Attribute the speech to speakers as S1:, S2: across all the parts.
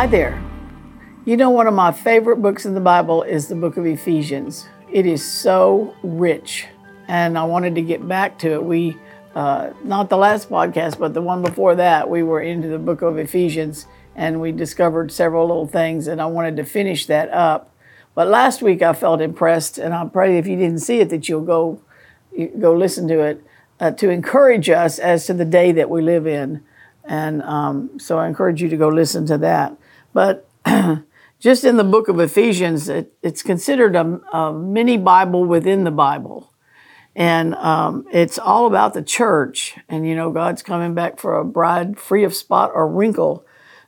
S1: Hi there. You know, one of my favorite books in the Bible is the book of Ephesians. It is so rich, and I wanted to get back to it. We, uh, not the last podcast, but the one before that, we were into the book of Ephesians and we discovered several little things, and I wanted to finish that up. But last week I felt impressed, and I pray if you didn't see it that you'll go, go listen to it uh, to encourage us as to the day that we live in. And um, so I encourage you to go listen to that. But just in the book of Ephesians, it, it's considered a, a, mini Bible within the Bible. And um, it's all about the church. And, you know, God's coming back for a bride free of spot or wrinkle.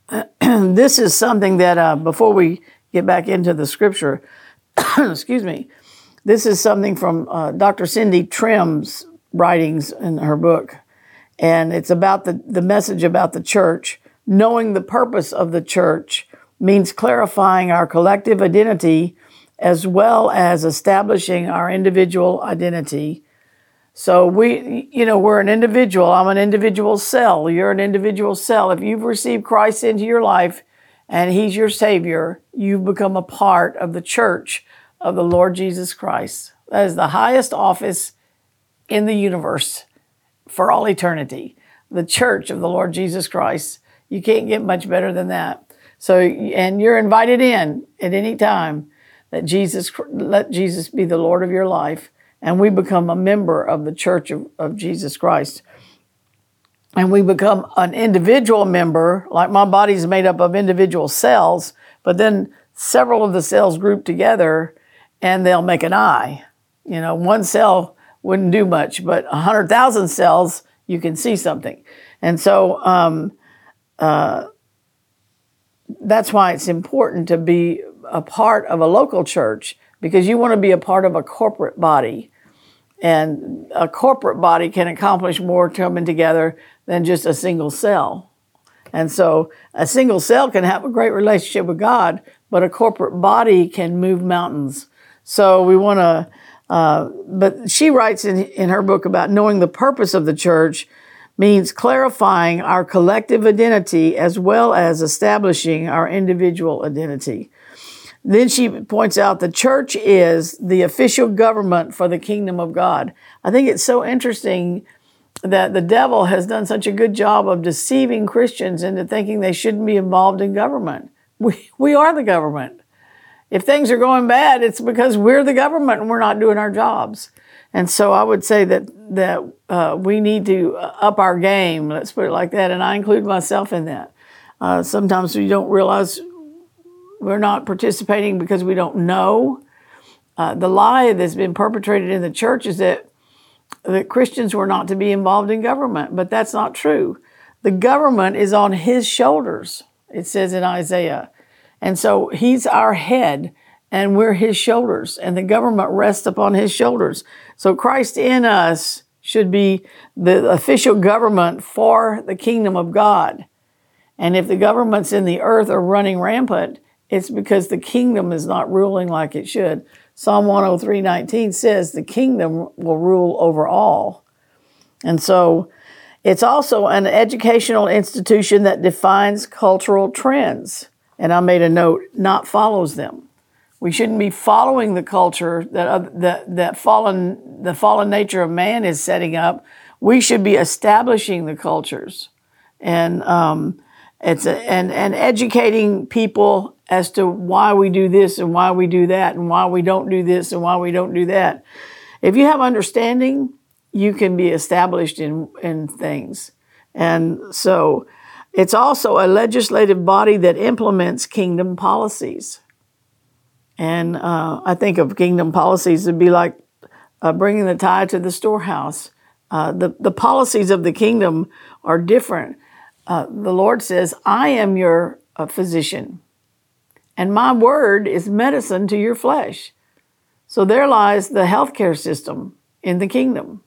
S1: this is something that, uh, before we get back into the scripture, excuse me, this is something from uh, Dr. Cindy Trimm's writings in her book. And it's about the, the message about the church. Knowing the purpose of the church means clarifying our collective identity as well as establishing our individual identity. So we, you know, we're an individual. I'm an individual cell. You're an individual cell. If you've received Christ into your life and He's your Savior, you've become a part of the church of the Lord Jesus Christ. That is the highest office in the universe for all eternity. The church of the Lord Jesus Christ. You can't get much better than that. So, and you're invited in at any time that Jesus, let Jesus be the Lord of your life. And we become a member of the church of, of Jesus Christ. And we become an individual member, like my body is made up of individual cells, but then several of the cells group together and they'll make an eye. You know, one cell wouldn't do much, but 100,000 cells, you can see something. And so, um, that's why it's important to be a part of a local church because you want to be a part of a corporate body. And a corporate body can accomplish more coming together than just a single cell. And so a single cell can have a great relationship with God, but a corporate body can move mountains. So we want to, uh, but she writes in, in her book about knowing the purpose of the church means clarifying our collective identity as well as establishing our individual identity. Then she points out the church is the official government for the kingdom of God. I think it's so interesting that the devil has done such a good job of deceiving Christians into thinking they shouldn't be involved in government. We, we are the government. If things are going bad, it's because we're the government and we're not doing our jobs. And so I would say that that uh, we need to up our game. Let's put it like that, and I include myself in that. Uh, sometimes we don't realize we're not participating because we don't know. Uh, the lie that's been perpetrated in the church is that that Christians were not to be involved in government, but that's not true. The government is on His shoulders. It says in Isaiah, and so He's our head and we're his shoulders, and the government rests upon his shoulders. So Christ in us should be the official government for the kingdom of God. And if the governments in the earth are running rampant, it's because the kingdom is not ruling like it should. Psalm 103:19 says the kingdom will rule over all. And so it's also an educational institution that defines cultural trends. And I made a note, not follows them. We shouldn't be following the culture that uh, that that fallen the fallen nature of man is setting up. We should be establishing the cultures, and um, it's a, and and educating people as to why we do this and why we do that and why we don't do this and why we don't do that. If you have understanding, you can be established in in things, and so. It's also a legislative body that implements kingdom policies. And uh, I think of kingdom policies would be like uh, bringing the tithe to the storehouse. Uh, the, the policies of the kingdom are different. Uh, the Lord says, I am your uh, physician, and my word is medicine to your flesh. So there lies the healthcare system in the kingdom.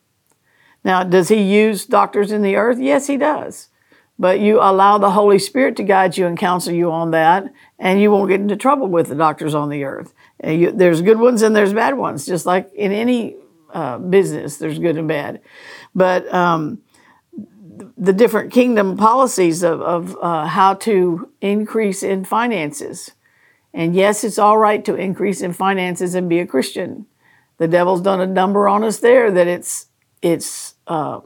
S1: Now, does he use doctors in the earth? Yes, he does. But you allow the Holy Spirit to guide you and counsel you on that, and you won't get into trouble with the doctors on the earth. You, there's good ones and there's bad ones, just like in any uh, business, there's good and bad. But um, the different kingdom policies of, of uh, how to increase in finances. And yes, it's all right to increase in finances and be a Christian. The devil's done a number on us there that it's it's uh,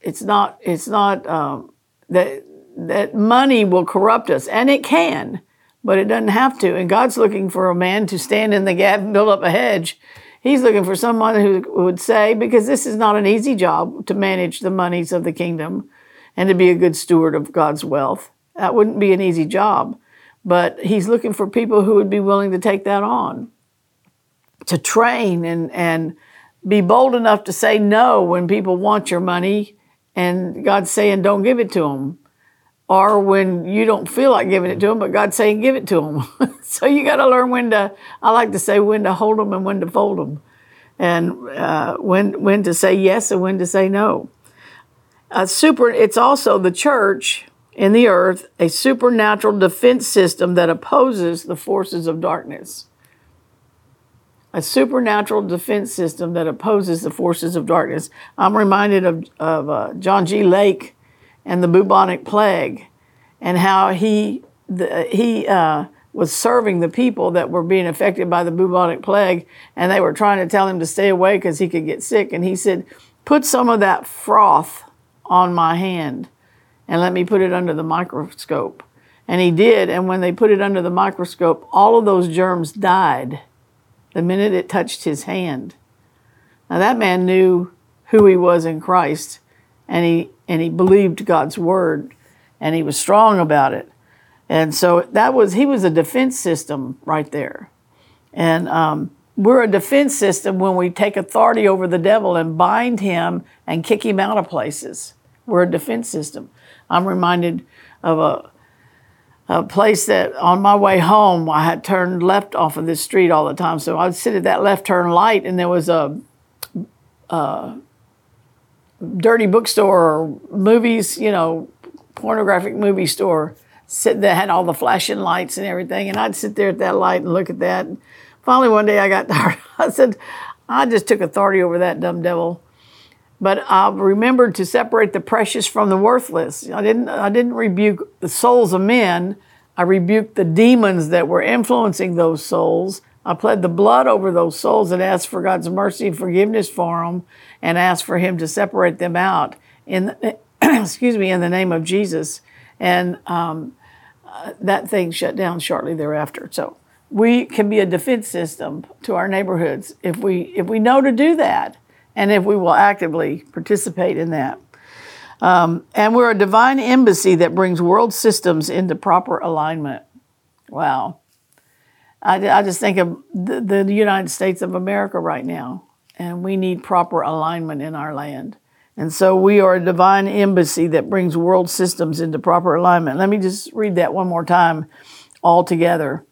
S1: it's not it's not um, that that money will corrupt us, and it can, but it doesn't have to. And God's looking for a man to stand in the gap and build up a hedge He's looking for someone who would say, because this is not an easy job to manage the monies of the kingdom and to be a good steward of God's wealth. That wouldn't be an easy job. But he's looking for people who would be willing to take that on, to train and, and be bold enough to say no when people want your money and God's saying, don't give it to them or when you don't feel like giving it to them, but God's saying give it to them. so you got to learn when to, I like to say when to hold them and when to fold them, and uh, when when to say yes and when to say no. A super, it's also the church in the earth, a supernatural defense system that opposes the forces of darkness. A supernatural defense system that opposes the forces of darkness. I'm reminded of, of uh, John G. Lake and the bubonic plague, and how he the, he uh, was serving the people that were being affected by the bubonic plague, and they were trying to tell him to stay away because he could get sick. And he said, "Put some of that froth on my hand, and let me put it under the microscope." And he did. And when they put it under the microscope, all of those germs died the minute it touched his hand. Now that man knew who he was in Christ, and he and he believed God's word and he was strong about it. And so that was, he was a defense system right there. And um, we're a defense system when we take authority over the devil and bind him and kick him out of places. We're a defense system. I'm reminded of a, a place that on my way home, I had turned left off of this street all the time. So I'd sit at that left turn light, and there was a, a dirty bookstore or movies, you know, pornographic movie store sit that had all the flashing lights and everything. And I'd sit there at that light and look at that. And finally, one day I got tired. I said, I just took authority over that dumb devil. But I remembered to separate the precious from the worthless. I didn't, I didn't rebuke the souls of men. I rebuked the demons that were influencing those souls. I pled the blood over those souls and asked for God's mercy and forgiveness for them and asked for Him to separate them out in, the, excuse me, in the name of Jesus. And um, uh, that thing shut down shortly thereafter. So we can be a defense system to our neighborhoods if we if we know to do that and if we will actively participate in that. Um, and we're a divine embassy that brings world systems into proper alignment. Wow. I, I just think of the, the United States of America right now, and we need proper alignment in our land. And so we are a divine embassy that brings world systems into proper alignment. Let me just read that one more time all together.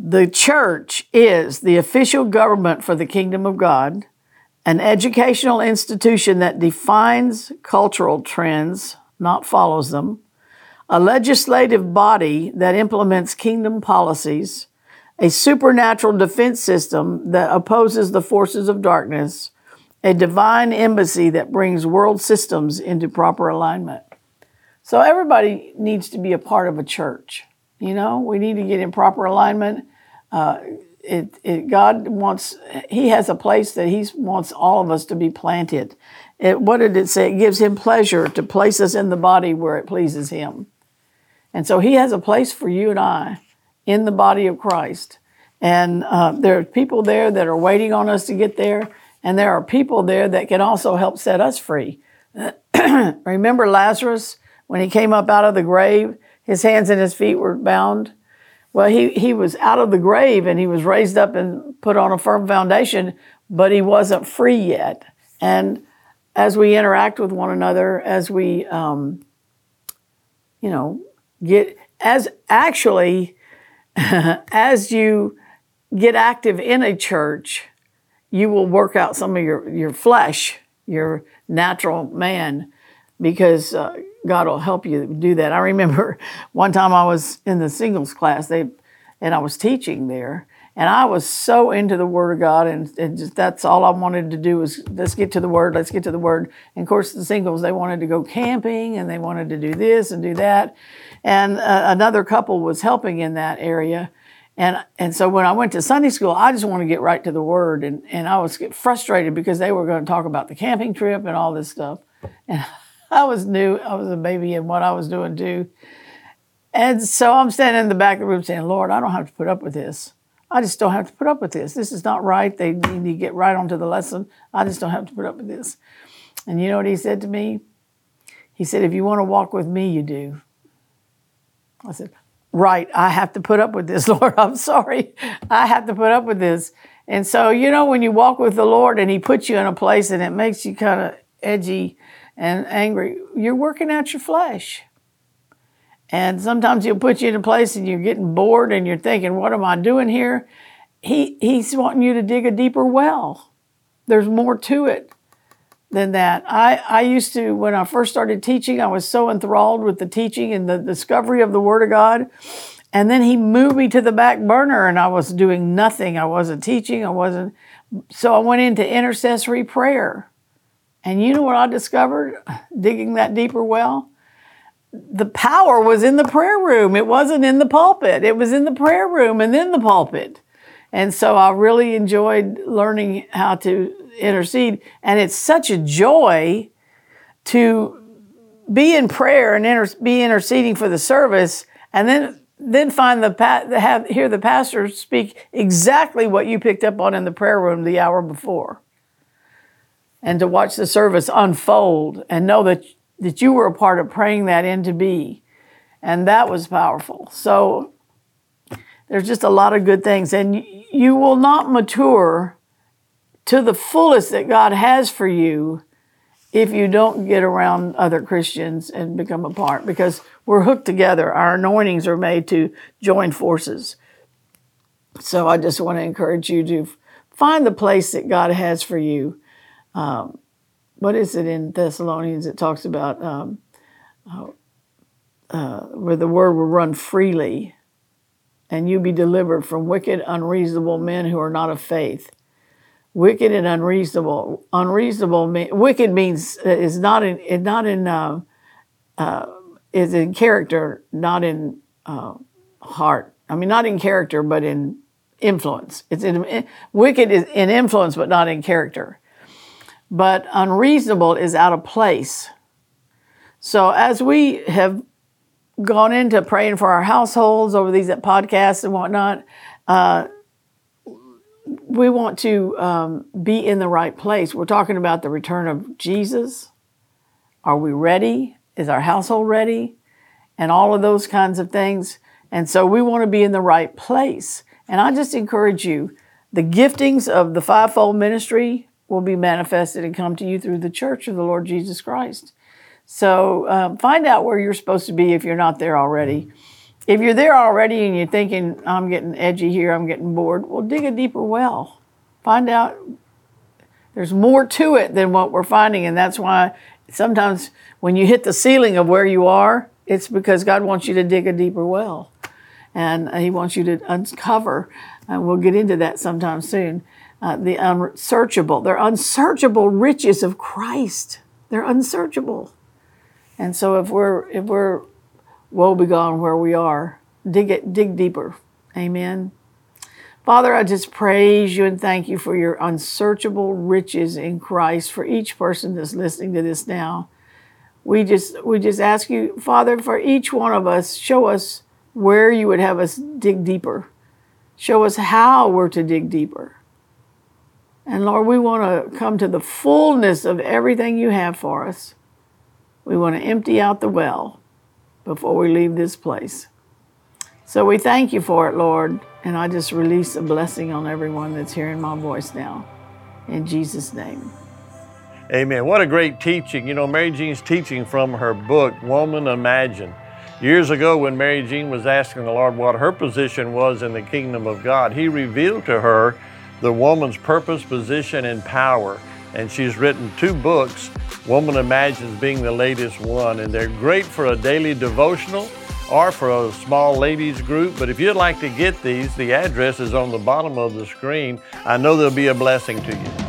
S1: The church is the official government for the kingdom of God, an educational institution that defines cultural trends, not follows them, a legislative body that implements kingdom policies, a supernatural defense system that opposes the forces of darkness, a divine embassy that brings world systems into proper alignment. So everybody needs to be a part of a church. You know, we need to get in proper alignment. Uh, it, it, God wants, He has a place that He wants all of us to be planted. It, what did it say? It gives Him pleasure to place us in the body where it pleases Him. And so he has a place for you and I in the body of Christ. And uh, there are people there that are waiting on us to get there. And there are people there that can also help set us free. Remember Lazarus when he came up out of the grave? His hands and his feet were bound. Well, he, he was out of the grave and he was raised up and put on a firm foundation, but he wasn't free yet. And as we interact with one another, as we, um, you know, get as actually as you get active in a church, you will work out some of your, your flesh, your natural man, because uh, God will help you do that. I remember one time I was in the singles class, they, and I was teaching there, And I was so into the Word of God, and, and just, that's all I wanted to do was let's get to the Word, let's get to the Word. And of course, the singles, they wanted to go camping and they wanted to do this and do that. And uh, another couple was helping in that area. And, and so when I went to Sunday school, I just wanted to get right to the Word. And, and I was frustrated because they were going to talk about the camping trip and all this stuff. And was new, I was a baby in what I was doing too. And so I'm standing in the back of the room saying, Lord, I don't have to put up with this. I just don't have to put up with this. This is not right. They need to get right onto the lesson. I just don't have to put up with this. And you know what he said to me? He said, If you want to walk with me, you do. I said, Right, I have to put up with this, Lord. I'm sorry. I have to put up with this. And so, you know, when you walk with the Lord and He puts you in a place and it makes you kind of edgy and angry, you're working out your flesh. And sometimes he'll put you in a place and you're getting bored and you're thinking, what am I doing here? He, he's wanting you to dig a deeper well. There's more to it than that. I, I used to, when I first started teaching, I was so enthralled with the teaching and the discovery of the Word of God. And then he moved me to the back burner and I was doing nothing. I wasn't teaching. I wasn't. So I went into intercessory prayer. And you know what I discovered digging that deeper well? the power was in the prayer room. It wasn't in the pulpit. It was in the prayer room and then the pulpit. And so I really enjoyed learning how to intercede. And it's such a joy to be in prayer and inter- be interceding for the service and then then find the pa- have hear the pastor speak exactly what you picked up on in the prayer room the hour before and to watch the service unfold and know that that you were a part of praying that into be. And that was powerful. So there's just a lot of good things. And you will not mature to the fullest that God has for you if you don't get around other Christians and become a part because we're hooked together. Our anointings are made to join forces. So I just want to encourage you to find the place that God has for you. Um, what is it in Thessalonians? It talks about um, uh, where the word will run freely, and you be delivered from wicked, unreasonable men who are not of faith. Wicked and unreasonable. Unreasonable. Wicked means uh, is not in not in uh, uh, is in character, not in uh, heart. I mean, not in character, but in influence. It's in, wicked is in influence, but not in character but unreasonable is out of place. So as we have gone into praying for our households over these podcasts and whatnot, uh, we want to um, be in the right place. We're talking about the return of Jesus. Are we ready? Is our household ready? And all of those kinds of things. And so we want to be in the right place. And I just encourage you the giftings of the fivefold ministry will be manifested and come to you through the church of the Lord Jesus Christ. So um, find out where you're supposed to be if you're not there already. If you're there already and you're thinking, I'm getting edgy here, I'm getting bored, well, dig a deeper well. Find out there's more to it than what we're finding. And that's why sometimes when you hit the ceiling of where you are, it's because God wants you to dig a deeper well. And He wants you to uncover. And we'll get into that sometime soon uh, the unsearchable. They're unsearchable riches of Christ. They're unsearchable. And so if we're if we're woe begone where we are, dig it, dig deeper. Amen. Father, I just praise you and thank you for your unsearchable riches in Christ for each person that's listening to this now. We just we just ask you, Father, for each one of us, show us where you would have us dig deeper. Show us how we're to dig deeper. And Lord, we want to come to the fullness of everything you have for us. We want to empty out the well before we leave this place. So we thank you for it, Lord. And I just release a blessing on everyone that's hearing my voice now. In Jesus' name.
S2: Amen. What a great teaching. You know, Mary Jean's teaching from her book, Woman Imagine. Years ago, when Mary Jean was asking the Lord what her position was in the kingdom of God, He revealed to her the woman's purpose, position, and power. And she's written two books, Woman Imagines being the latest one. And they're great for a daily devotional or for a small ladies group. But if you'd like to get these, the address is on the bottom of the screen. I know they'll be a blessing to you.